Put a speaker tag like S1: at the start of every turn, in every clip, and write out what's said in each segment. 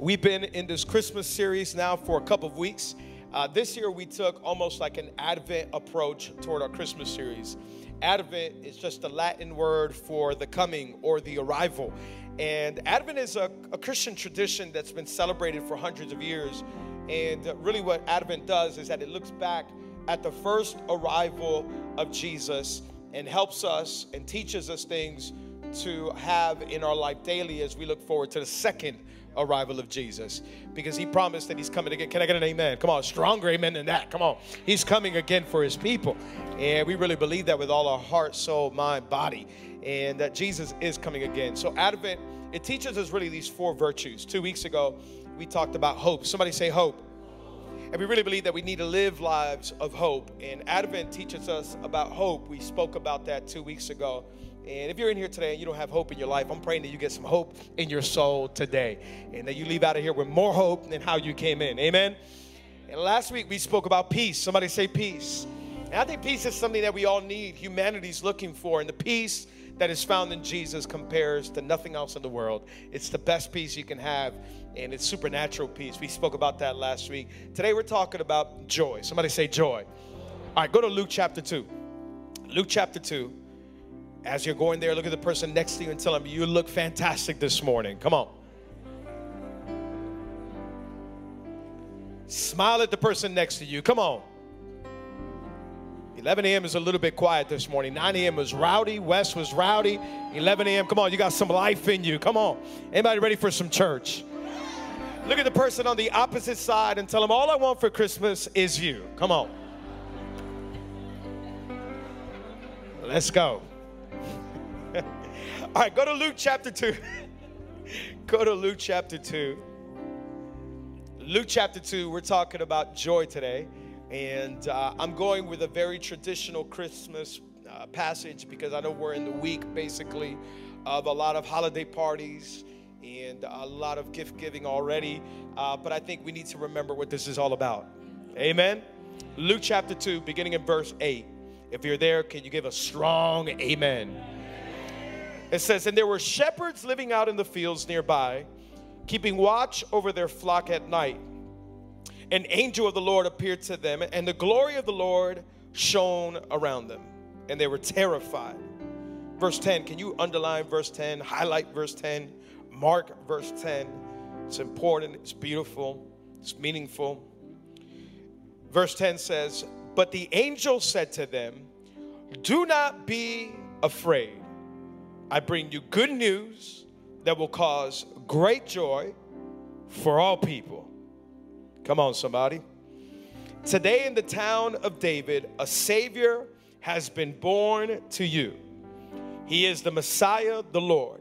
S1: We've been in this Christmas series now for a couple of weeks. Uh, this year, we took almost like an Advent approach toward our Christmas series. Advent is just a Latin word for the coming or the arrival. And Advent is a, a Christian tradition that's been celebrated for hundreds of years. And really, what Advent does is that it looks back at the first arrival of Jesus and helps us and teaches us things to have in our life daily as we look forward to the second arrival of Jesus because he promised that he's coming again. Can I get an amen? Come on, stronger amen than that. Come on. He's coming again for his people. And we really believe that with all our heart, soul, mind, body, and that Jesus is coming again. So, Advent, it teaches us really these four virtues. Two weeks ago, we talked about hope. Somebody say hope. And we really believe that we need to live lives of hope. And Advent teaches us about hope. We spoke about that two weeks ago. And if you're in here today and you don't have hope in your life, I'm praying that you get some hope in your soul today and that you leave out of here with more hope than how you came in. Amen. And last week we spoke about peace. Somebody say peace. And I think peace is something that we all need, humanity's looking for. And the peace that is found in Jesus compares to nothing else in the world. It's the best peace you can have, and it's supernatural peace. We spoke about that last week. Today we're talking about joy. Somebody say joy. All right, go to Luke chapter 2. Luke chapter 2. As you're going there, look at the person next to you and tell them, You look fantastic this morning. Come on. Smile at the person next to you. Come on. 11 a.m. is a little bit quiet this morning. 9 a.m. was rowdy. West was rowdy. 11 a.m. Come on, you got some life in you. Come on. Anybody ready for some church? Look at the person on the opposite side and tell them, All I want for Christmas is you. Come on. Let's go. All right, go to Luke chapter 2. go to Luke chapter 2. Luke chapter 2, we're talking about joy today. And uh, I'm going with a very traditional Christmas uh, passage because I know we're in the week basically of a lot of holiday parties and a lot of gift giving already. Uh, but I think we need to remember what this is all about. Amen. Luke chapter 2, beginning in verse 8. If you're there, can you give a strong amen? It says, And there were shepherds living out in the fields nearby, keeping watch over their flock at night. An angel of the Lord appeared to them, and the glory of the Lord shone around them, and they were terrified. Verse 10, can you underline verse 10, highlight verse 10, mark verse 10? It's important, it's beautiful, it's meaningful. Verse 10 says, But the angel said to them, Do not be afraid. I bring you good news that will cause great joy for all people. Come on, somebody. Today, in the town of David, a Savior has been born to you. He is the Messiah, the Lord.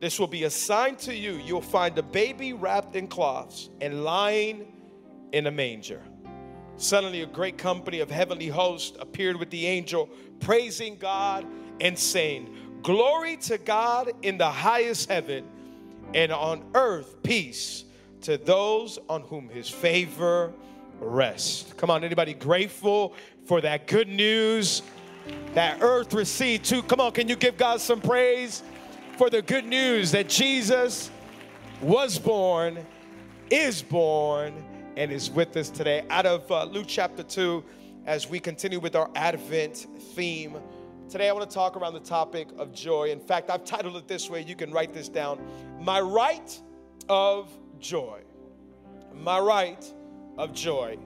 S1: This will be a sign to you. You'll find a baby wrapped in cloths and lying in a manger. Suddenly, a great company of heavenly hosts appeared with the angel, praising God and saying, Glory to God in the highest heaven, and on earth peace to those on whom his favor rests. Come on, anybody grateful for that good news that earth received too? Come on, can you give God some praise for the good news that Jesus was born, is born, and is with us today? Out of uh, Luke chapter 2, as we continue with our Advent theme Today, I want to talk around the topic of joy. In fact, I've titled it this way. You can write this down My Right of Joy. My Right of Joy.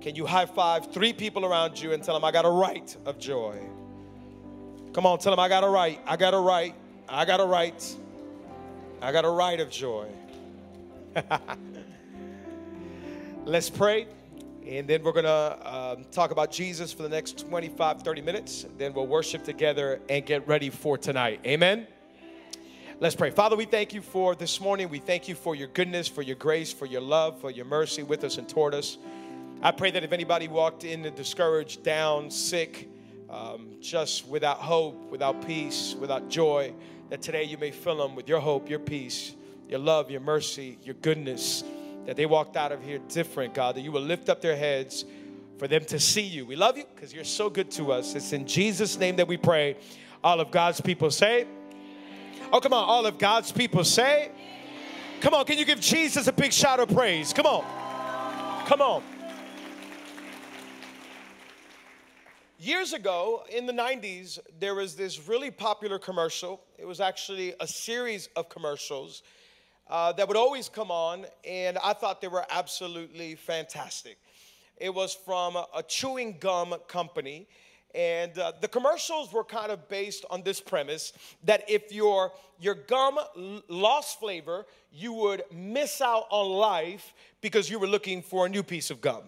S1: Can you high five three people around you and tell them, I got a right of joy? Come on, tell them, I got a right. I got a right. I got a right. I got a right of joy. Let's pray. And then we're going to um, talk about Jesus for the next 25, 30 minutes. Then we'll worship together and get ready for tonight. Amen. Let's pray. Father, we thank you for this morning. We thank you for your goodness, for your grace, for your love, for your mercy with us and toward us. I pray that if anybody walked in discouraged, down, sick, um, just without hope, without peace, without joy, that today you may fill them with your hope, your peace, your love, your mercy, your goodness, that they walked out of here different, God, that you will lift up their heads for them to see you. We love you because you're so good to us. It's in Jesus' name that we pray. All of God's people say, Oh, come on. All of God's people say, Come on. Can you give Jesus a big shout of praise? Come on. Come on. Years ago in the 90s, there was this really popular commercial. It was actually a series of commercials uh, that would always come on, and I thought they were absolutely fantastic. It was from a chewing gum company and uh, the commercials were kind of based on this premise that if your, your gum lost flavor, you would miss out on life because you were looking for a new piece of gum.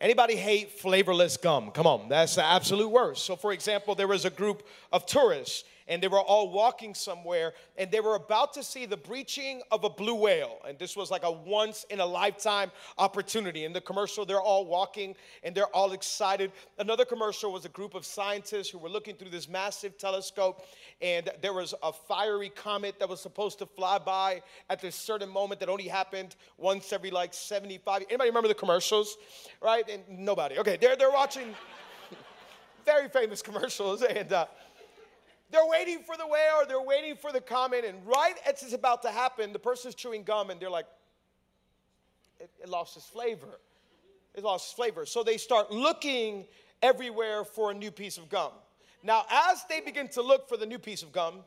S1: Anybody hate flavorless gum? Come on, that's the absolute worst. So, for example, there was a group of tourists and they were all walking somewhere and they were about to see the breaching of a blue whale. And this was like a once in a lifetime opportunity. In the commercial they're all walking and they're all excited. Another commercial was a group of scientists who were looking through this massive telescope and there was a fiery comet that was supposed to fly by at this certain moment that only happened once every like 75 anybody remember the commercials? Right? And nobody. Okay they're, they're watching very famous commercials and uh, they're waiting for the whale or they're waiting for the comment, and right as it's about to happen, the person's chewing gum and they're like, it, it lost its flavor. It lost its flavor. So they start looking everywhere for a new piece of gum. Now, as they begin to look for the new piece of gum,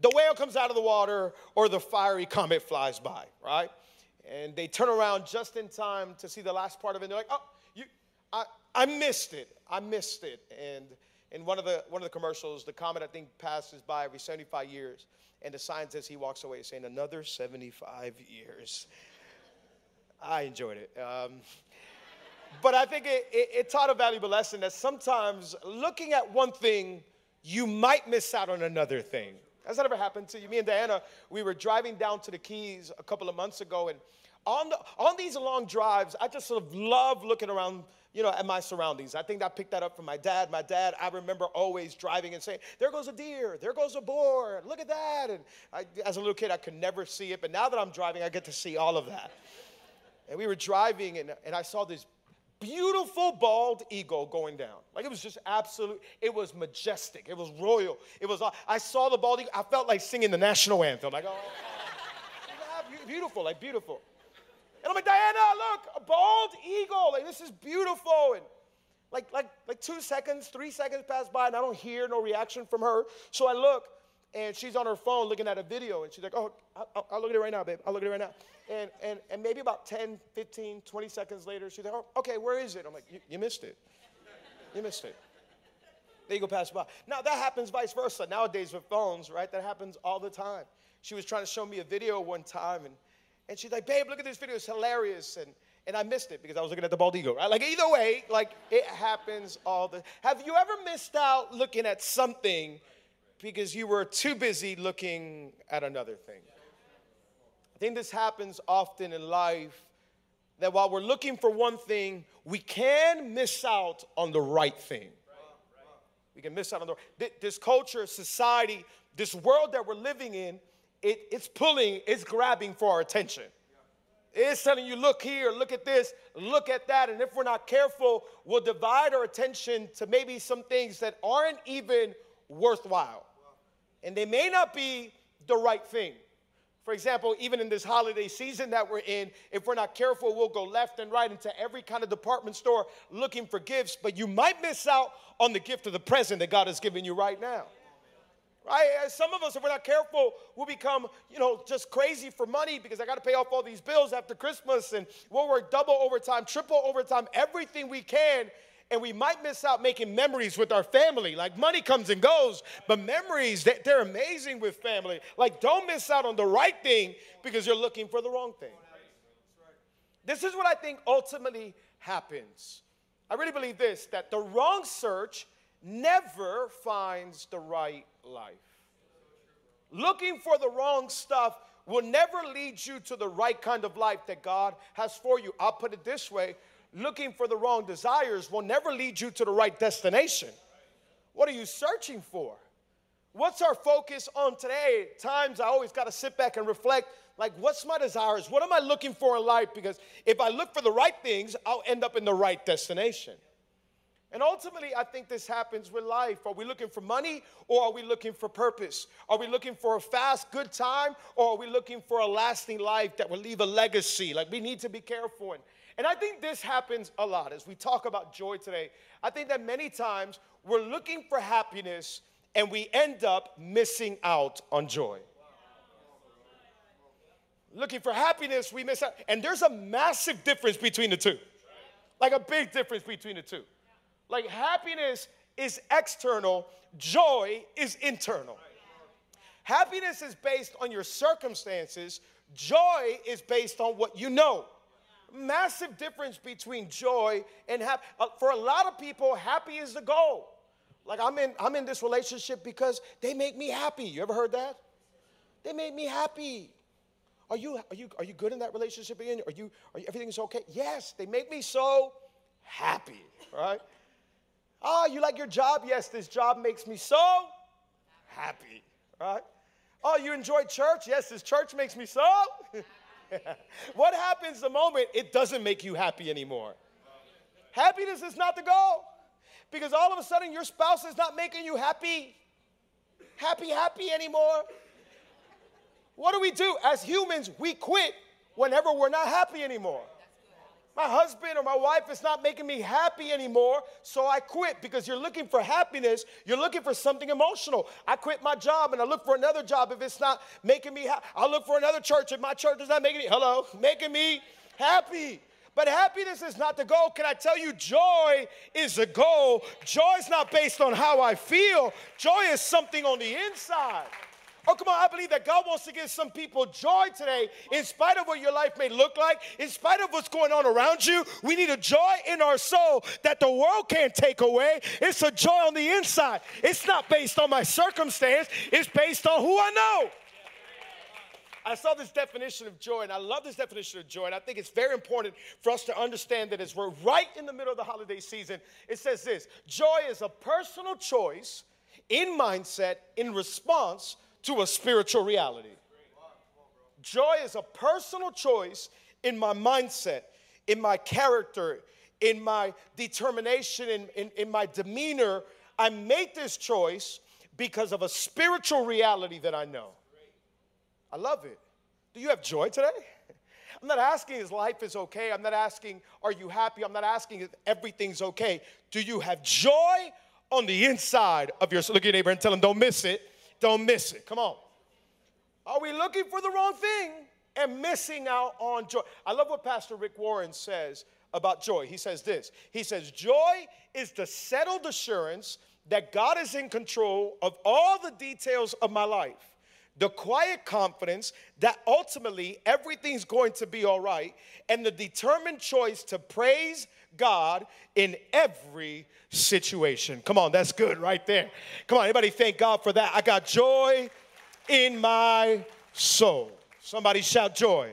S1: the whale comes out of the water or the fiery comet flies by, right? And they turn around just in time to see the last part of it. And they're like, oh, you, I, I missed it. I missed it. And in one of the one of the commercials, the comet I think passes by every 75 years, and the sign says he walks away saying another 75 years. I enjoyed it. Um, but I think it, it, it taught a valuable lesson that sometimes looking at one thing, you might miss out on another thing. Has that ever happened to you? Me and Diana, we were driving down to the Keys a couple of months ago, and on, the, on these long drives, I just sort of love looking around you know, at my surroundings. I think I picked that up from my dad. My dad, I remember always driving and saying, There goes a deer, there goes a boar, look at that. And I, as a little kid, I could never see it, but now that I'm driving, I get to see all of that. And we were driving, and, and I saw this beautiful bald eagle going down. Like it was just absolute, it was majestic, it was royal. It was, I saw the bald eagle, I felt like singing the national anthem. Like, oh, beautiful, like beautiful. And I'm like, Diana, look, a bald eagle. Like, this is beautiful. And like, like, like two seconds, three seconds pass by, and I don't hear no reaction from her. So I look, and she's on her phone looking at a video, and she's like, oh, I'll, I'll look at it right now, babe. I'll look at it right now. And, and, and maybe about 10, 15, 20 seconds later, she's like, oh, okay, where is it? I'm like, you, missed it. You missed it. There you go, pass by. Now, that happens vice versa. Nowadays with phones, right? That happens all the time. She was trying to show me a video one time, and and she's like, babe, look at this video. It's hilarious. And, and I missed it because I was looking at the bald eagle, right? Like, either way, like, it happens all the Have you ever missed out looking at something because you were too busy looking at another thing? I think this happens often in life that while we're looking for one thing, we can miss out on the right thing. We can miss out on the this culture, society, this world that we're living in it, it's pulling, it's grabbing for our attention. It's telling you, look here, look at this, look at that. And if we're not careful, we'll divide our attention to maybe some things that aren't even worthwhile. And they may not be the right thing. For example, even in this holiday season that we're in, if we're not careful, we'll go left and right into every kind of department store looking for gifts, but you might miss out on the gift of the present that God has given you right now. Right? Some of us, if we're not careful, will become, you know, just crazy for money because I got to pay off all these bills after Christmas and we'll work double overtime, triple overtime, everything we can. And we might miss out making memories with our family. Like money comes and goes, but memories, they're amazing with family. Like don't miss out on the right thing because you're looking for the wrong thing. This is what I think ultimately happens. I really believe this that the wrong search never finds the right life. Looking for the wrong stuff will never lead you to the right kind of life that God has for you. I'll put it this way looking for the wrong desires will never lead you to the right destination. What are you searching for? What's our focus on today? Times I always got to sit back and reflect like, what's my desires? What am I looking for in life? Because if I look for the right things, I'll end up in the right destination. And ultimately, I think this happens with life. Are we looking for money or are we looking for purpose? Are we looking for a fast, good time or are we looking for a lasting life that will leave a legacy? Like, we need to be careful. And, I think this happens a lot as we talk about joy today. I think that many times we're looking for happiness and we end up missing out on joy. Looking for happiness, we miss out. And there's a massive difference between the two. Like a big difference between the two. Like happiness is external, joy is internal. Happiness is based on your circumstances, joy is based on what you know. Massive difference between joy and happy. Uh, for a lot of people, happy is the goal. Like I'm in, I'm in this relationship because they make me happy. You ever heard that? They make me happy. Are you, are you, are you good in that relationship again? Are you, are you, everything's okay? Yes, they make me so happy, right? Oh, you like your job? Yes, this job makes me so happy, right? Oh, you enjoy church? Yes, this church makes me so. what happens the moment it doesn't make you happy anymore? Happiness is not the goal because all of a sudden your spouse is not making you happy, happy, happy anymore. What do we do? As humans, we quit whenever we're not happy anymore. My husband or my wife is not making me happy anymore, so I quit because you're looking for happiness. You're looking for something emotional. I quit my job and I look for another job if it's not making me happy. I'll look for another church if my church is not making me, hello, making me happy. But happiness is not the goal. Can I tell you, joy is the goal? Joy is not based on how I feel, joy is something on the inside. Oh, come on, I believe that God wants to give some people joy today, in spite of what your life may look like, in spite of what's going on around you. We need a joy in our soul that the world can't take away. It's a joy on the inside. It's not based on my circumstance, it's based on who I know. I saw this definition of joy, and I love this definition of joy, and I think it's very important for us to understand that as we're right in the middle of the holiday season, it says this joy is a personal choice in mindset in response to a spiritual reality. Joy is a personal choice in my mindset, in my character, in my determination, in, in, in my demeanor. I make this choice because of a spiritual reality that I know. I love it. Do you have joy today? I'm not asking if life is okay. I'm not asking, are you happy? I'm not asking if everything's okay. Do you have joy on the inside of your, look at your neighbor and tell him, don't miss it. Don't miss it. Come on. Are we looking for the wrong thing and missing out on joy? I love what Pastor Rick Warren says about joy. He says this He says, Joy is the settled assurance that God is in control of all the details of my life. The quiet confidence that ultimately everything's going to be all right, and the determined choice to praise God in every situation. Come on, that's good right there. Come on, anybody thank God for that? I got joy in my soul. Somebody shout joy.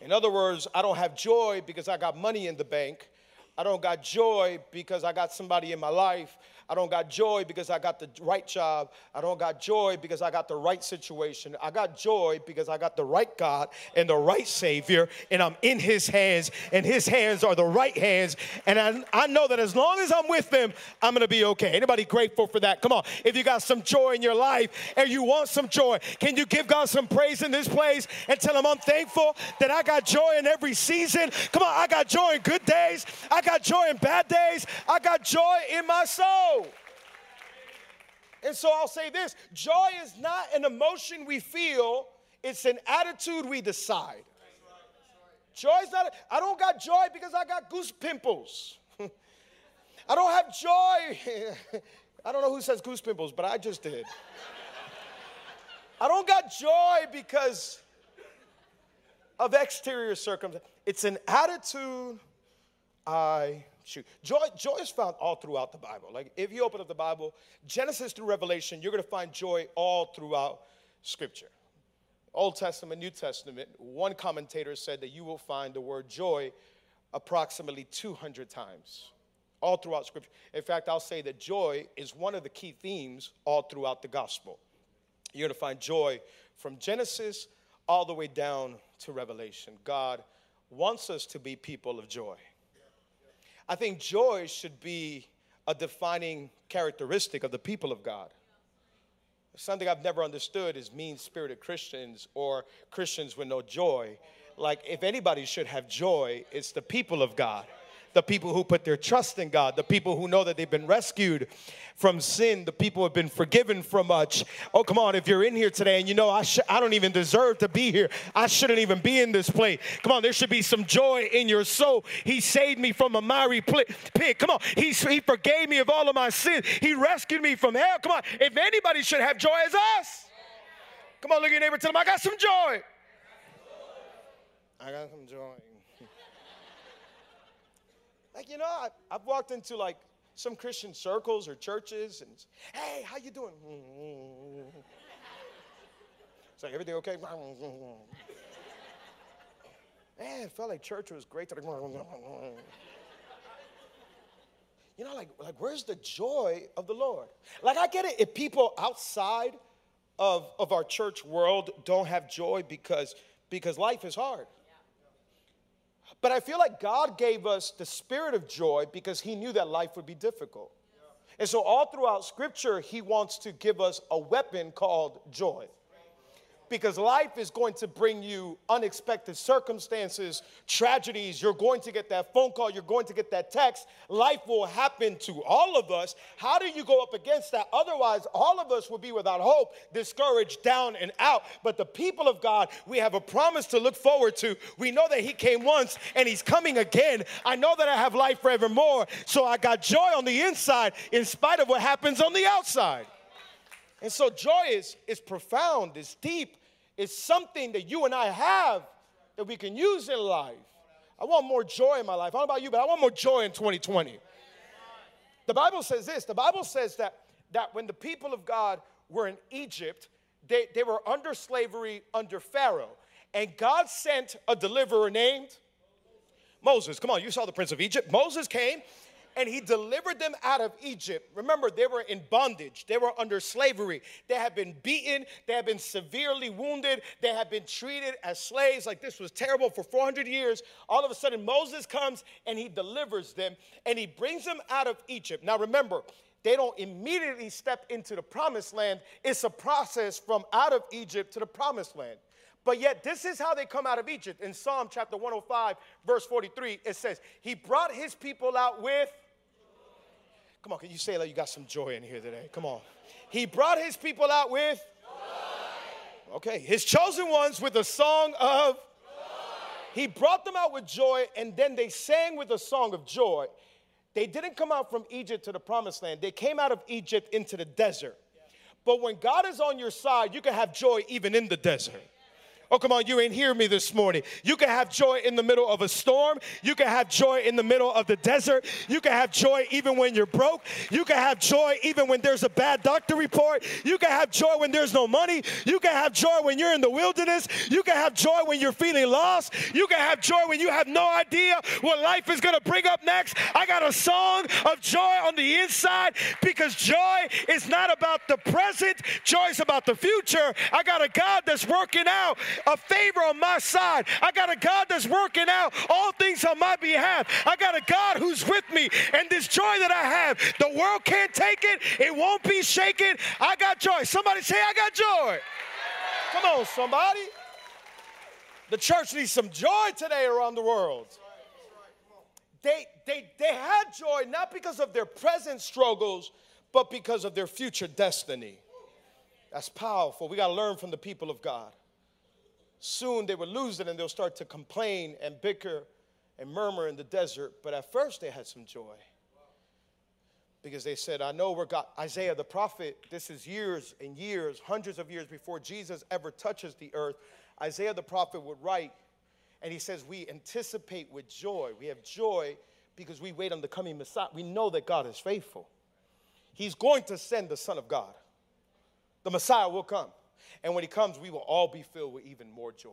S1: In other words, I don't have joy because I got money in the bank. I don't got joy because I got somebody in my life. I don't got joy because I got the right job. I don't got joy because I got the right situation. I got joy because I got the right God and the right Savior, and I'm in His hands, and His hands are the right hands. And I, I know that as long as I'm with them, I'm gonna be okay. Anybody grateful for that? Come on. If you got some joy in your life and you want some joy, can you give God some praise in this place and tell Him I'm thankful that I got joy in every season? Come on, I got joy in good days, I got joy in bad days, I got joy in my soul. And so I'll say this joy is not an emotion we feel, it's an attitude we decide. Joy is not, I don't got joy because I got goose pimples. I don't have joy. I don't know who says goose pimples, but I just did. I don't got joy because of exterior circumstances. It's an attitude I shoot. Joy, joy is found all throughout the Bible. Like if you open up the Bible, Genesis through Revelation, you're going to find joy all throughout Scripture. Old Testament, New Testament, one commentator said that you will find the word joy approximately 200 times all throughout Scripture. In fact, I'll say that joy is one of the key themes all throughout the gospel. You're going to find joy from Genesis all the way down to Revelation. God wants us to be people of joy. I think joy should be a defining characteristic of the people of God. Something I've never understood is mean spirited Christians or Christians with no joy. Like, if anybody should have joy, it's the people of God the people who put their trust in God, the people who know that they've been rescued from sin, the people who have been forgiven from much. Oh, come on, if you're in here today and you know I, sh- I don't even deserve to be here, I shouldn't even be in this place. Come on, there should be some joy in your soul. He saved me from a miry pit. Come on, he, he forgave me of all of my sins. He rescued me from hell. Come on, if anybody should have joy, it's us. Come on, look at your neighbor, tell him, I got some joy. I got some joy. Like, you know, I, I've walked into like some Christian circles or churches and, hey, how you doing? It's like, everything okay? Man, it felt like church was great. You know, like, like where's the joy of the Lord? Like, I get it if people outside of, of our church world don't have joy because, because life is hard. But I feel like God gave us the spirit of joy because He knew that life would be difficult. And so, all throughout Scripture, He wants to give us a weapon called joy because life is going to bring you unexpected circumstances, tragedies. You're going to get that phone call, you're going to get that text. Life will happen to all of us. How do you go up against that? Otherwise, all of us will be without hope, discouraged, down, and out. But the people of God, we have a promise to look forward to. We know that He came once and He's coming again. I know that I have life forevermore. So I got joy on the inside in spite of what happens on the outside. And so joy is, is profound, is deep, is something that you and I have that we can use in life. I want more joy in my life. I don't know about you, but I want more joy in 2020. The Bible says this the Bible says that, that when the people of God were in Egypt, they, they were under slavery under Pharaoh. And God sent a deliverer named Moses. Come on, you saw the Prince of Egypt. Moses came and he delivered them out of Egypt. Remember, they were in bondage, they were under slavery. They had been beaten, they had been severely wounded, they had been treated as slaves. Like this was terrible for 400 years. All of a sudden, Moses comes and he delivers them and he brings them out of Egypt. Now, remember, they don't immediately step into the promised land. It's a process from out of Egypt to the promised land. But yet, this is how they come out of Egypt. In Psalm chapter 105, verse 43, it says, He brought his people out with Come on, can you say that you got some joy in here today? Come on. He brought his people out with joy. Okay, his chosen ones with a song of joy. He brought them out with joy, and then they sang with a song of joy. They didn't come out from Egypt to the promised land, they came out of Egypt into the desert. But when God is on your side, you can have joy even in the desert. Oh, come on, you ain't hear me this morning. You can have joy in the middle of a storm. You can have joy in the middle of the desert. You can have joy even when you're broke. You can have joy even when there's a bad doctor report. You can have joy when there's no money. You can have joy when you're in the wilderness. You can have joy when you're feeling lost. You can have joy when you have no idea what life is going to bring up next. I got a song of joy on the inside because joy is not about the present, joy is about the future. I got a God that's working out a favor on my side. I got a God that's working out all things on my behalf. I got a God who's with me. And this joy that I have, the world can't take it, it won't be shaken. I got joy. Somebody say, I got joy. Come on, somebody. The church needs some joy today around the world. They, they, they had joy not because of their present struggles, but because of their future destiny. That's powerful. We got to learn from the people of God soon they would lose it and they'll start to complain and bicker and murmur in the desert. But at first they had some joy. Because they said, I know we're God. Isaiah the prophet, this is years and years, hundreds of years before Jesus ever touches the earth. Isaiah the prophet would write, and he says, We anticipate with joy. We have joy because we wait on the coming Messiah. We know that God is faithful. He's going to send the Son of God. The Messiah will come. And when he comes, we will all be filled with even more joy.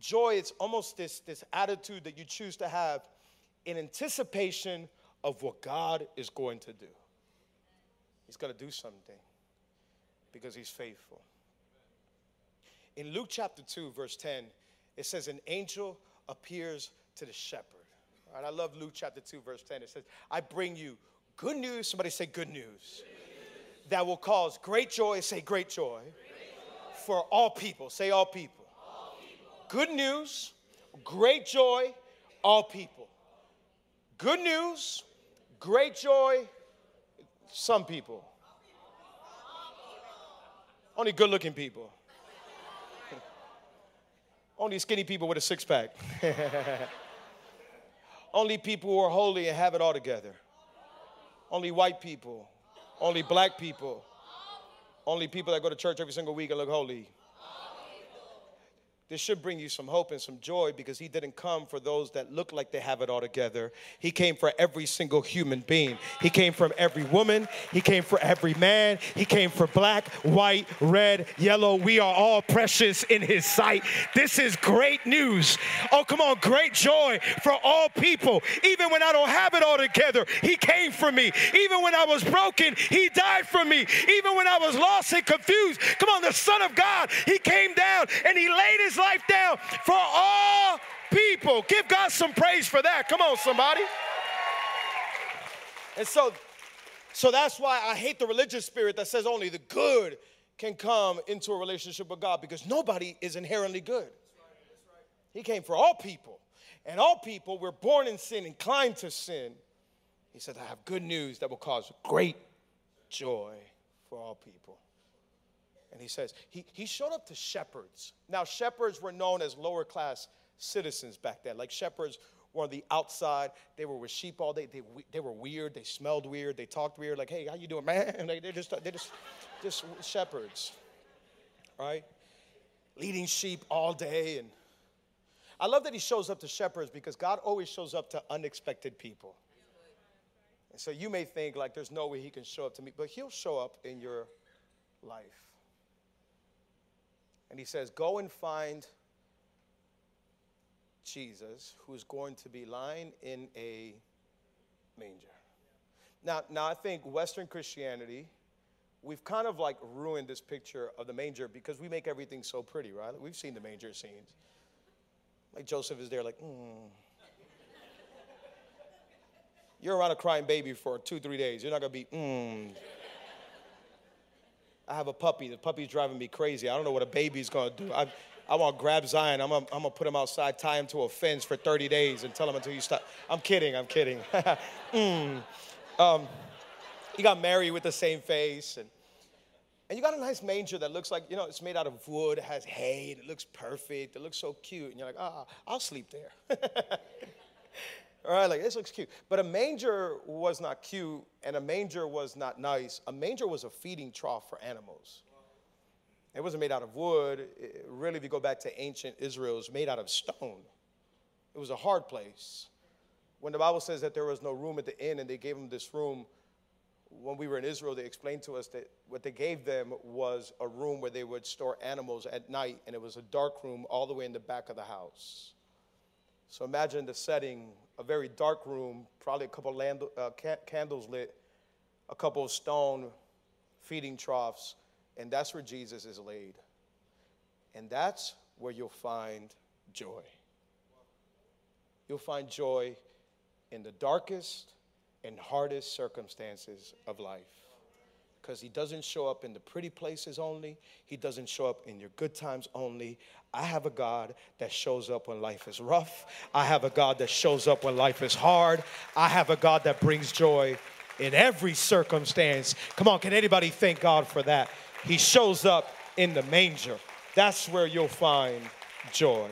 S1: Joy is almost this, this attitude that you choose to have in anticipation of what God is going to do. He's going to do something because he's faithful. In Luke chapter 2, verse 10, it says, An angel appears to the shepherd. All right, I love Luke chapter 2, verse 10. It says, I bring you good news. Somebody say, Good news. That will cause great joy. Say, Great joy. For all people. Say, All people. all people. Good news, great joy, all people. Good news, great joy, some people. Only good looking people. Only skinny people with a six pack. Only people who are holy and have it all together. Only white people. Only black people. Only people that go to church every single week and look holy. This should bring you some hope and some joy because he didn't come for those that look like they have it all together. He came for every single human being. He came from every woman. He came for every man. He came for black, white, red, yellow. We are all precious in his sight. This is great news. Oh, come on, great joy for all people. Even when I don't have it all together, he came for me. Even when I was broken, he died for me. Even when I was lost and confused, come on, the Son of God, he came down and he laid his life down for all people. Give God some praise for that. Come on, somebody. And so, so that's why I hate the religious spirit that says only the good can come into a relationship with God because nobody is inherently good. He came for all people. And all people were born in sin, inclined to sin. He said, I have good news that will cause great joy for all people. And he says, he, he showed up to shepherds. Now, shepherds were known as lower class citizens back then. Like shepherds were on the outside. They were with sheep all day. They, they were weird. They smelled weird. They talked weird. Like, hey, how you doing, man? Like, they're just, they're just, just shepherds, right? Leading sheep all day. And I love that he shows up to shepherds because God always shows up to unexpected people. And so you may think like there's no way he can show up to me, but he'll show up in your life. And he says, Go and find Jesus who's going to be lying in a manger. Now, now I think Western Christianity, we've kind of like ruined this picture of the manger because we make everything so pretty, right? We've seen the manger scenes. Like Joseph is there, like, hmm. You're around a crying baby for two, three days. You're not gonna be, hmm. I have a puppy. The puppy's driving me crazy. I don't know what a baby's gonna do. I, I want to grab Zion. I'm gonna, I'm gonna put him outside, tie him to a fence for 30 days, and tell him until you stop. I'm kidding. I'm kidding. mm. um, you got Mary with the same face, and and you got a nice manger that looks like you know it's made out of wood. It has hay. It looks perfect. It looks so cute, and you're like, ah, I'll sleep there. All right, like this looks cute. But a manger was not cute and a manger was not nice. A manger was a feeding trough for animals. It wasn't made out of wood. It, really, if you go back to ancient Israel, it was made out of stone. It was a hard place. When the Bible says that there was no room at the inn and they gave them this room, when we were in Israel, they explained to us that what they gave them was a room where they would store animals at night, and it was a dark room all the way in the back of the house. So imagine the setting a very dark room, probably a couple land, uh, ca- candles lit, a couple of stone feeding troughs, and that's where Jesus is laid. And that's where you'll find joy. You'll find joy in the darkest and hardest circumstances of life because he doesn't show up in the pretty places only. He doesn't show up in your good times only. I have a God that shows up when life is rough. I have a God that shows up when life is hard. I have a God that brings joy in every circumstance. Come on, can anybody thank God for that? He shows up in the manger. That's where you'll find joy.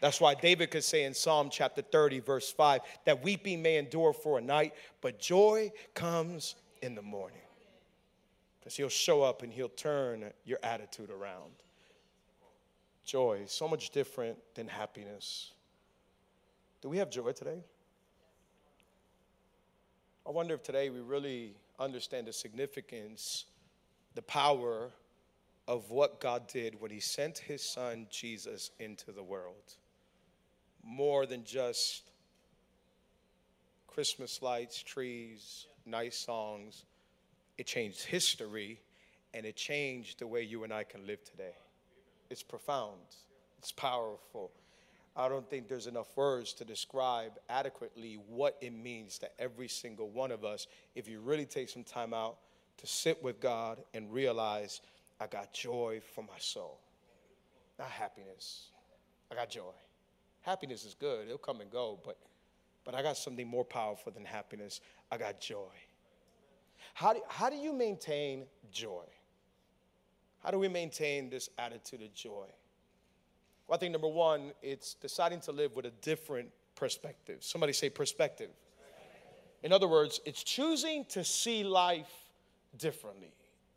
S1: That's why David could say in Psalm chapter 30, verse 5, that weeping may endure for a night, but joy comes in the morning. Because he'll show up and he'll turn your attitude around. Joy, so much different than happiness. Do we have joy today? I wonder if today we really understand the significance, the power of what God did when He sent His Son Jesus into the world. More than just Christmas lights, trees, nice songs. It changed history and it changed the way you and I can live today. It's profound, it's powerful. I don't think there's enough words to describe adequately what it means to every single one of us if you really take some time out to sit with God and realize I got joy for my soul, not happiness. I got joy. Happiness is good, it'll come and go, but, but I got something more powerful than happiness. I got joy. How do, how do you maintain joy? How do we maintain this attitude of joy? Well, I think number one, it's deciding to live with a different perspective. Somebody say perspective. In other words, it's choosing to see life differently.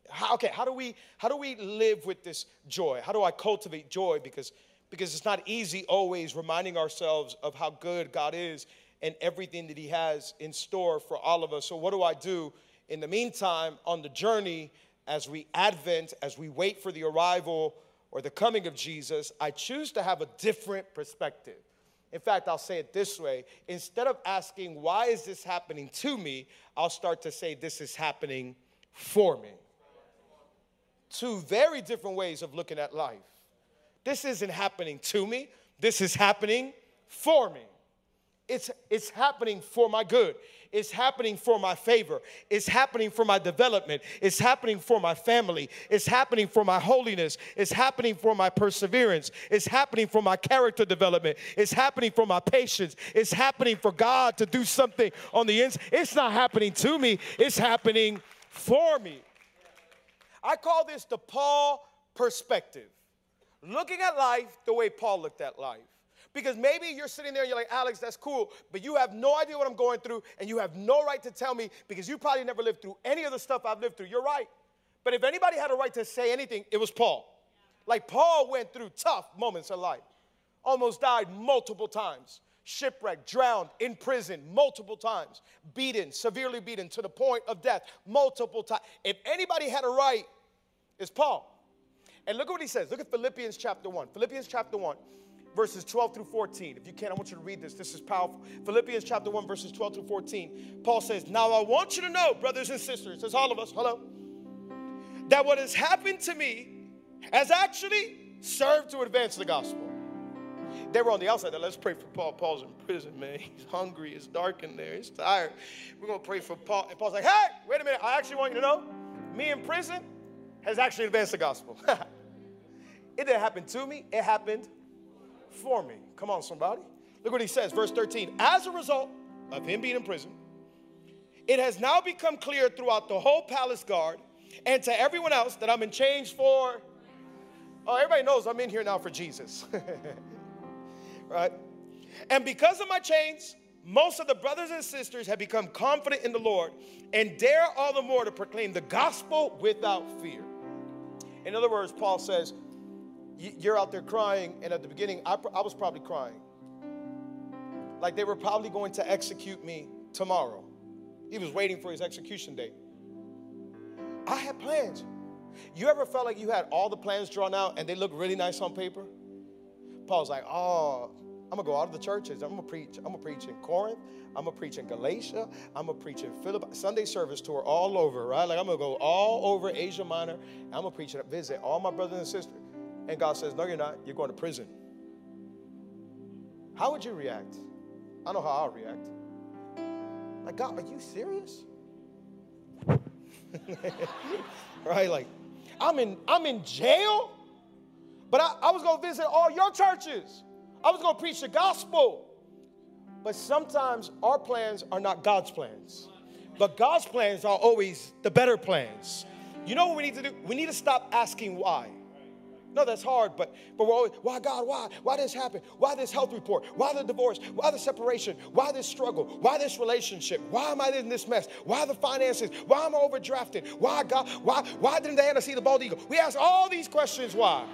S1: How, okay, how do we how do we live with this joy? How do I cultivate joy? Because because it's not easy always reminding ourselves of how good God is and everything that He has in store for all of us. So what do I do in the meantime on the journey as we advent, as we wait for the arrival or the coming of Jesus, I choose to have a different perspective. In fact, I'll say it this way instead of asking, why is this happening to me, I'll start to say, this is happening for me. Two very different ways of looking at life. This isn't happening to me, this is happening for me. It's, it's happening for my good. It's happening for my favor. It's happening for my development. It's happening for my family. It's happening for my holiness. It's happening for my perseverance. It's happening for my character development. It's happening for my patience. It's happening for God to do something on the inside. It's not happening to me, it's happening for me. I call this the Paul perspective. Looking at life the way Paul looked at life. Because maybe you're sitting there and you're like, Alex, that's cool, but you have no idea what I'm going through, and you have no right to tell me because you probably never lived through any of the stuff I've lived through. You're right. But if anybody had a right to say anything, it was Paul. Like Paul went through tough moments in life, almost died multiple times, shipwrecked, drowned, in prison multiple times, beaten, severely beaten to the point of death multiple times. If anybody had a right, it's Paul. And look at what he says. Look at Philippians chapter 1. Philippians chapter 1 verses 12 through 14. If you can, I want you to read this. This is powerful. Philippians chapter 1, verses 12 through 14. Paul says, Now I want you to know, brothers and sisters, says all of us, hello, that what has happened to me has actually served to advance the gospel. They were on the outside. Let's pray for Paul. Paul's in prison, man. He's hungry. It's dark in there. He's tired. We're going to pray for Paul. And Paul's like, hey, wait a minute. I actually want you to know me in prison has actually advanced the gospel. it didn't happen to me, it happened for me. Come on, somebody. Look what he says, verse 13. As a result of him being in prison, it has now become clear throughout the whole palace guard and to everyone else that I'm in change for. Oh, everybody knows I'm in here now for Jesus. right? And because of my chains, most of the brothers and sisters have become confident in the Lord and dare all the more to proclaim the gospel without fear. In other words, Paul says, you're out there crying, and at the beginning, I, I was probably crying. Like they were probably going to execute me tomorrow. He was waiting for his execution date. I had plans. You ever felt like you had all the plans drawn out and they look really nice on paper? Paul's like, oh, I'm gonna go out of the churches. I'm gonna preach. I'm gonna preach in Corinth. I'm gonna preach in Galatia. I'm gonna preach in Philippi. Sunday service tour all over, right? Like I'm gonna go all over Asia Minor. I'm gonna preach and visit all my brothers and sisters. And God says, No, you're not. You're going to prison. How would you react? I know how I'll react. Like, God, are you serious? right? Like, I'm in, I'm in jail, but I, I was going to visit all your churches. I was going to preach the gospel. But sometimes our plans are not God's plans. But God's plans are always the better plans. You know what we need to do? We need to stop asking why. No, that's hard, but but we're always, why God, why? Why this happen? Why this health report? Why the divorce? Why the separation? Why this struggle? Why this relationship? Why am I in this mess? Why the finances? Why am I overdrafted? Why God? Why why didn't Diana see the bald eagle? We ask all these questions why.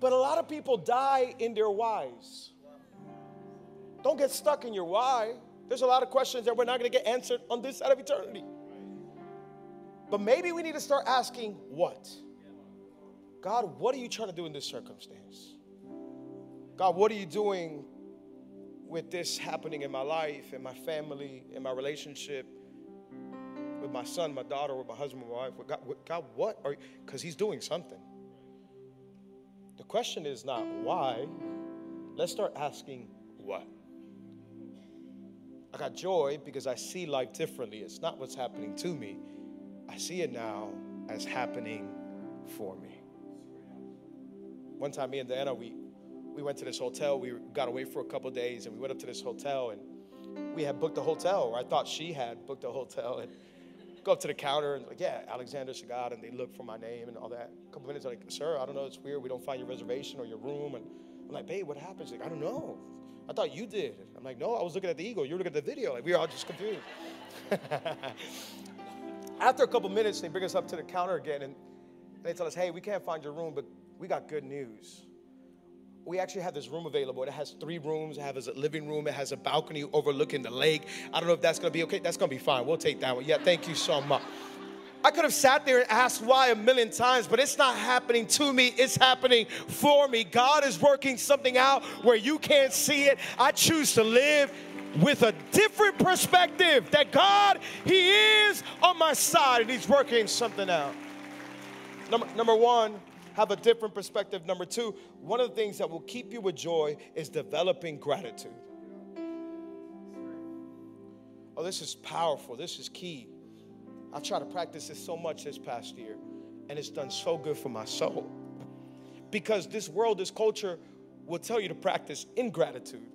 S1: But a lot of people die in their whys. Don't get stuck in your why. There's a lot of questions that we're not going to get answered on this side of eternity. But maybe we need to start asking what? God, what are you trying to do in this circumstance? God, what are you doing with this happening in my life, in my family, in my relationship, with my son, my daughter, with my husband, my wife? God, God what are you? Because He's doing something. The question is not why. Let's start asking what. I got joy because I see life differently. It's not what's happening to me, I see it now as happening for me. One time, me and Diana, we, we went to this hotel. We got away for a couple days and we went up to this hotel and we had booked a hotel, or I thought she had booked a hotel. And go up to the counter and like, yeah, Alexander Sagot, and they look for my name and all that. A couple minutes, like, sir, I don't know, it's weird. We don't find your reservation or your room. And I'm like, babe, what happened? She's like, I don't know. I thought you did. I'm like, no, I was looking at the eagle. You were looking at the video. Like, we were all just confused. After a couple minutes, they bring us up to the counter again and they tell us, hey, we can't find your room, but we got good news. We actually have this room available. It has three rooms. It has a living room. It has a balcony overlooking the lake. I don't know if that's going to be okay. That's going to be fine. We'll take that one. Yeah, thank you so much. I could have sat there and asked why a million times, but it's not happening to me, it's happening for me. God is working something out where you can't see it. I choose to live with a different perspective that God, He is on my side and He's working something out. Number, number one, have a different perspective. Number two, one of the things that will keep you with joy is developing gratitude. Oh, this is powerful. This is key. I've tried to practice this so much this past year, and it's done so good for my soul. Because this world, this culture will tell you to practice ingratitude.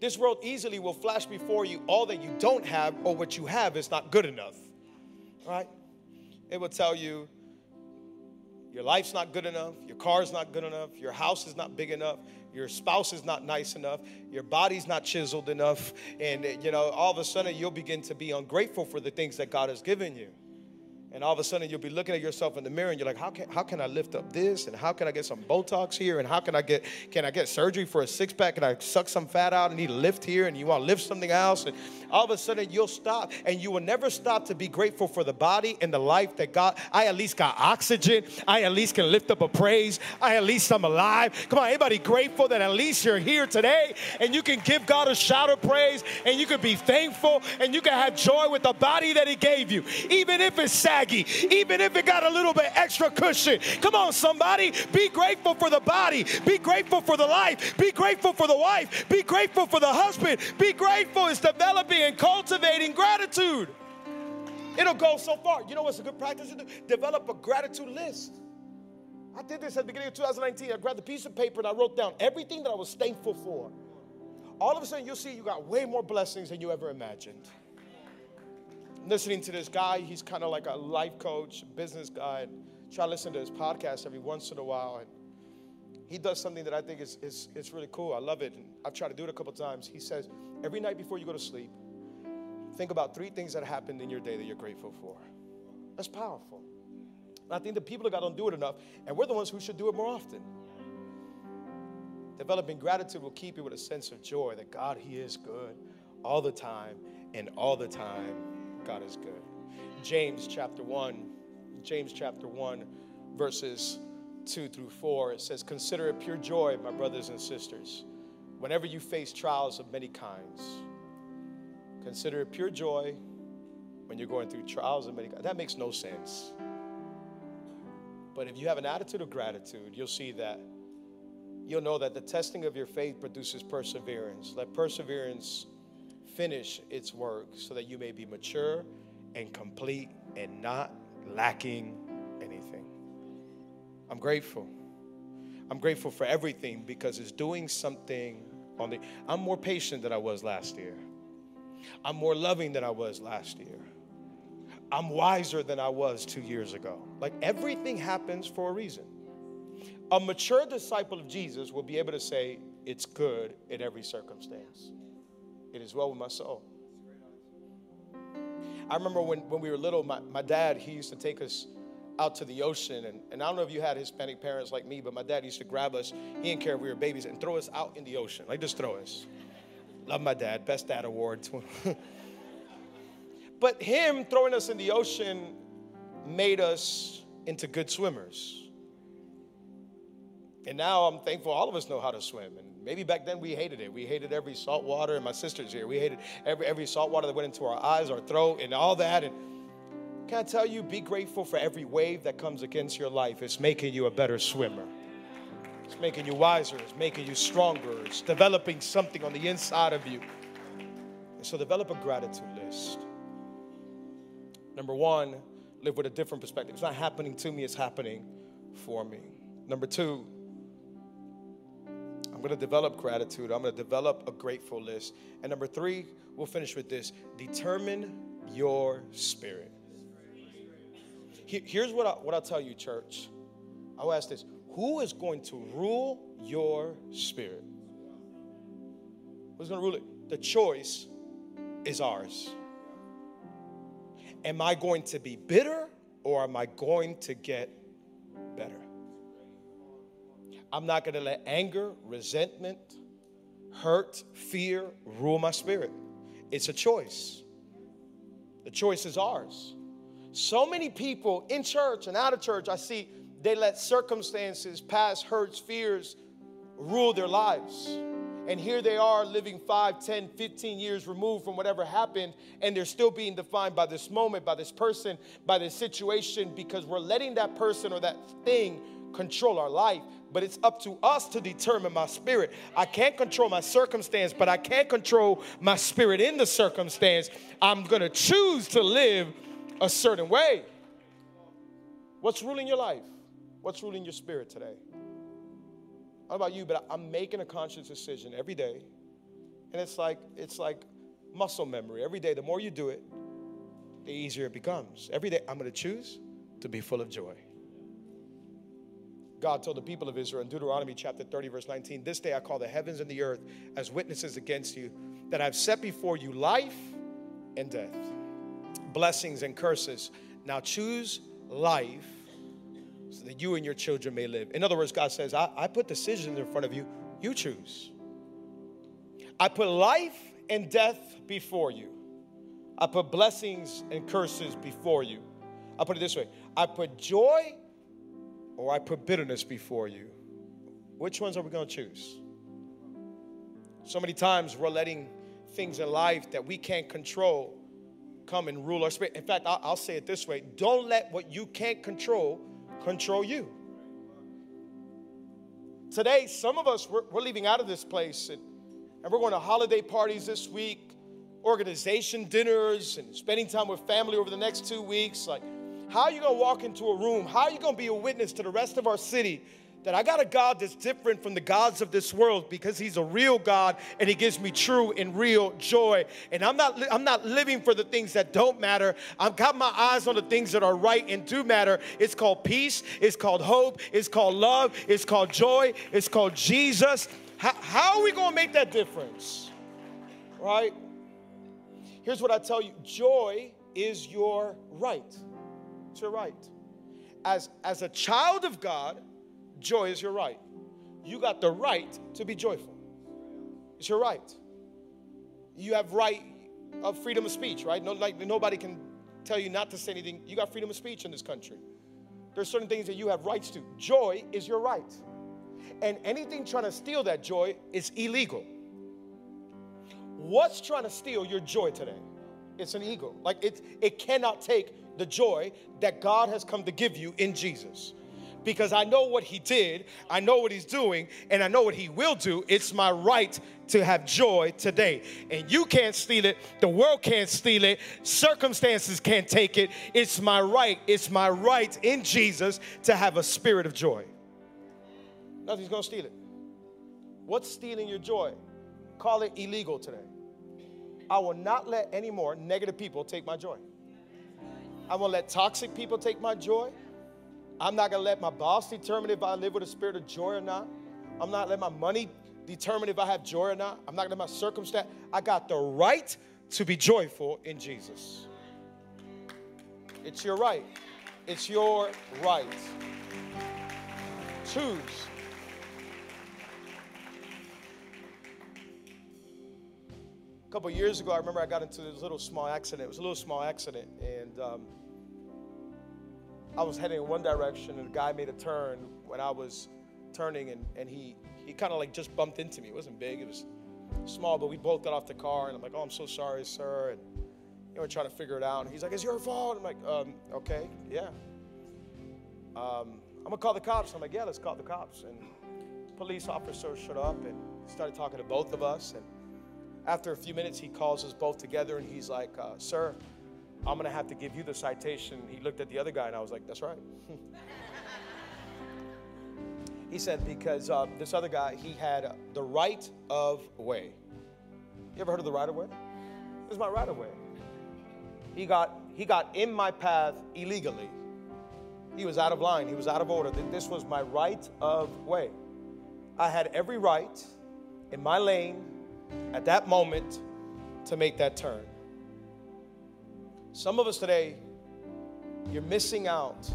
S1: This world easily will flash before you all that you don't have or what you have is not good enough. Right? It will tell you your life's not good enough, your car's not good enough, your house is not big enough, your spouse is not nice enough, your body's not chiseled enough, and you know, all of a sudden you'll begin to be ungrateful for the things that God has given you. And all of a sudden you'll be looking at yourself in the mirror and you're like, how can, how can I lift up this? And how can I get some Botox here? And how can I get, can I get surgery for a six pack? Can I suck some fat out and need a lift here? And you want to lift something else? And all of a sudden you'll stop and you will never stop to be grateful for the body and the life that God, I at least got oxygen. I at least can lift up a praise. I at least I'm alive. Come on, anybody grateful that at least you're here today and you can give God a shout of praise and you can be thankful and you can have joy with the body that he gave you. Even if it's saggy, even if it got a little bit extra cushion. Come on, somebody. Be grateful for the body. Be grateful for the life. Be grateful for the wife. Be grateful for the husband. Be grateful is developing and cultivating gratitude. It'll go so far. You know what's a good practice to do? Develop a gratitude list. I did this at the beginning of 2019. I grabbed a piece of paper and I wrote down everything that I was thankful for. All of a sudden, you'll see you got way more blessings than you ever imagined listening to this guy. He's kind of like a life coach, business guy. And try to listen to his podcast every once in a while. And he does something that I think is, is, is really cool. I love it. And I've tried to do it a couple times. He says, every night before you go to sleep, think about three things that happened in your day that you're grateful for. That's powerful. And I think the people of God don't do it enough, and we're the ones who should do it more often. Developing gratitude will keep you with a sense of joy that God, He is good all the time, and all the time, God is good. James chapter 1, James chapter 1, verses 2 through 4, it says, Consider it pure joy, my brothers and sisters, whenever you face trials of many kinds. Consider it pure joy when you're going through trials and many. That makes no sense. But if you have an attitude of gratitude, you'll see that you'll know that the testing of your faith produces perseverance. Let perseverance finish its work so that you may be mature and complete and not lacking anything. I'm grateful. I'm grateful for everything because it's doing something on the. I'm more patient than I was last year. I'm more loving than I was last year. I'm wiser than I was two years ago. Like everything happens for a reason. A mature disciple of Jesus will be able to say, It's good in every circumstance. It is well with my soul. I remember when, when we were little, my, my dad, he used to take us out to the ocean. And, and I don't know if you had Hispanic parents like me, but my dad used to grab us, he didn't care if we were babies, and throw us out in the ocean. Like, just throw us. Love my dad, best dad award. but him throwing us in the ocean made us into good swimmers. And now I'm thankful all of us know how to swim. And maybe back then we hated it. We hated every salt water, and my sister's here. We hated every, every salt water that went into our eyes, our throat, and all that. And can I tell you, be grateful for every wave that comes against your life. It's making you a better swimmer. It's making you wiser. It's making you stronger. It's developing something on the inside of you. And so develop a gratitude list. Number one, live with a different perspective. It's not happening to me, it's happening for me. Number two, I'm going to develop gratitude. I'm going to develop a grateful list. And number three, we'll finish with this determine your spirit. Here's what, I, what I'll tell you, church. I'll ask this Who is going to rule your spirit? Who's going to rule it? The choice is ours. Am I going to be bitter or am I going to get better? I'm not going to let anger, resentment, hurt, fear rule my spirit. It's a choice. The choice is ours. So many people in church and out of church, I see they let circumstances, past hurts, fears rule their lives. And here they are living 5, 10, 15 years removed from whatever happened, and they're still being defined by this moment, by this person, by this situation, because we're letting that person or that thing control our life. But it's up to us to determine my spirit. I can't control my circumstance, but I can't control my spirit in the circumstance. I'm gonna choose to live a certain way. What's ruling your life? What's ruling your spirit today? I don't know about you? But I'm making a conscious decision every day. And it's like it's like muscle memory. Every day, the more you do it, the easier it becomes. Every day, I'm going to choose to be full of joy. God told the people of Israel in Deuteronomy chapter 30, verse 19, This day I call the heavens and the earth as witnesses against you, that I've set before you life and death, blessings and curses. Now choose life so that you and your children may live. In other words, God says, I, I put decisions in front of you, you choose. I put life and death before you. I put blessings and curses before you. I put it this way I put joy or I put bitterness before you. Which ones are we going to choose? So many times we're letting things in life that we can't control come and rule our spirit. In fact, I'll, I'll say it this way don't let what you can't control control you. Today, some of us, we're, we're leaving out of this place and, and we're going to holiday parties this week, organization dinners, and spending time with family over the next two weeks. Like, how are you going to walk into a room? How are you going to be a witness to the rest of our city that I got a God that's different from the gods of this world because he's a real God and he gives me true and real joy. And I'm not I'm not living for the things that don't matter. I've got my eyes on the things that are right and do matter. It's called peace, it's called hope, it's called love, it's called joy, it's called Jesus. How, how are we going to make that difference? Right? Here's what I tell you joy is your right. It's your right. As, as a child of God, Joy is your right. You got the right to be joyful. It's your right. You have right of freedom of speech, right? No, like nobody can tell you not to say anything. You got freedom of speech in this country. There's certain things that you have rights to. Joy is your right. And anything trying to steal that joy is illegal. What's trying to steal your joy today? It's an ego. Like it, it cannot take the joy that God has come to give you in Jesus because I know what He did, I know what He's doing, and I know what He will do. It's my right to have joy today. And you can't steal it, the world can't steal it, circumstances can't take it. It's my right, it's my right in Jesus to have a spirit of joy. Nothing's gonna steal it. What's stealing your joy? Call it illegal today. I will not let any more negative people take my joy. I won't let toxic people take my joy. I'm not going to let my boss determine if I live with a spirit of joy or not. I'm not let my money determine if I have joy or not. I'm not going to let my circumstance. I got the right to be joyful in Jesus. It's your right. It's your right. Choose. A couple years ago, I remember I got into this little small accident. It was a little small accident, and um, I was heading in one direction, and a guy made a turn when I was turning, and, and he, he kind of like just bumped into me. It wasn't big, it was small, but we both got off the car, and I'm like, oh, I'm so sorry, sir. And you know, we're trying to figure it out. And he's like, it's your fault. I'm like, um, okay, yeah. Um, I'm gonna call the cops. I'm like, yeah, let's call the cops. And police officer showed up and started talking to both of us. And after a few minutes, he calls us both together and he's like, uh, Sir, I'm going to have to give you the citation. He looked at the other guy and I was like, That's right. he said, Because uh, this other guy, he had the right of way. You ever heard of the right of way? This is my right of way. He got, he got in my path illegally. He was out of line, he was out of order. This was my right of way. I had every right in my lane at that moment to make that turn. Some of us today, you're missing out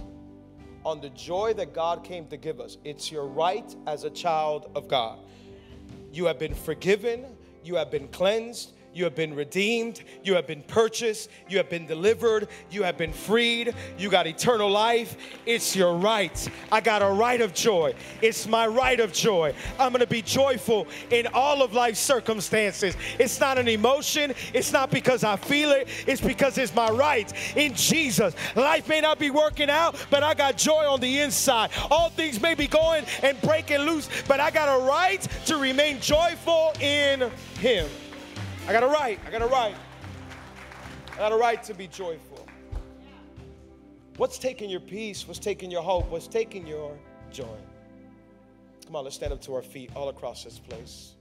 S1: on the joy that God came to give us. It's your right as a child of God. You have been forgiven, you have been cleansed, you have been redeemed. You have been purchased. You have been delivered. You have been freed. You got eternal life. It's your right. I got a right of joy. It's my right of joy. I'm going to be joyful in all of life's circumstances. It's not an emotion. It's not because I feel it. It's because it's my right in Jesus. Life may not be working out, but I got joy on the inside. All things may be going and breaking loose, but I got a right to remain joyful in Him. I got a right. I got a right. I got a right to be joyful. What's taking your peace? What's taking your hope? What's taking your joy? Come on, let's stand up to our feet all across this place.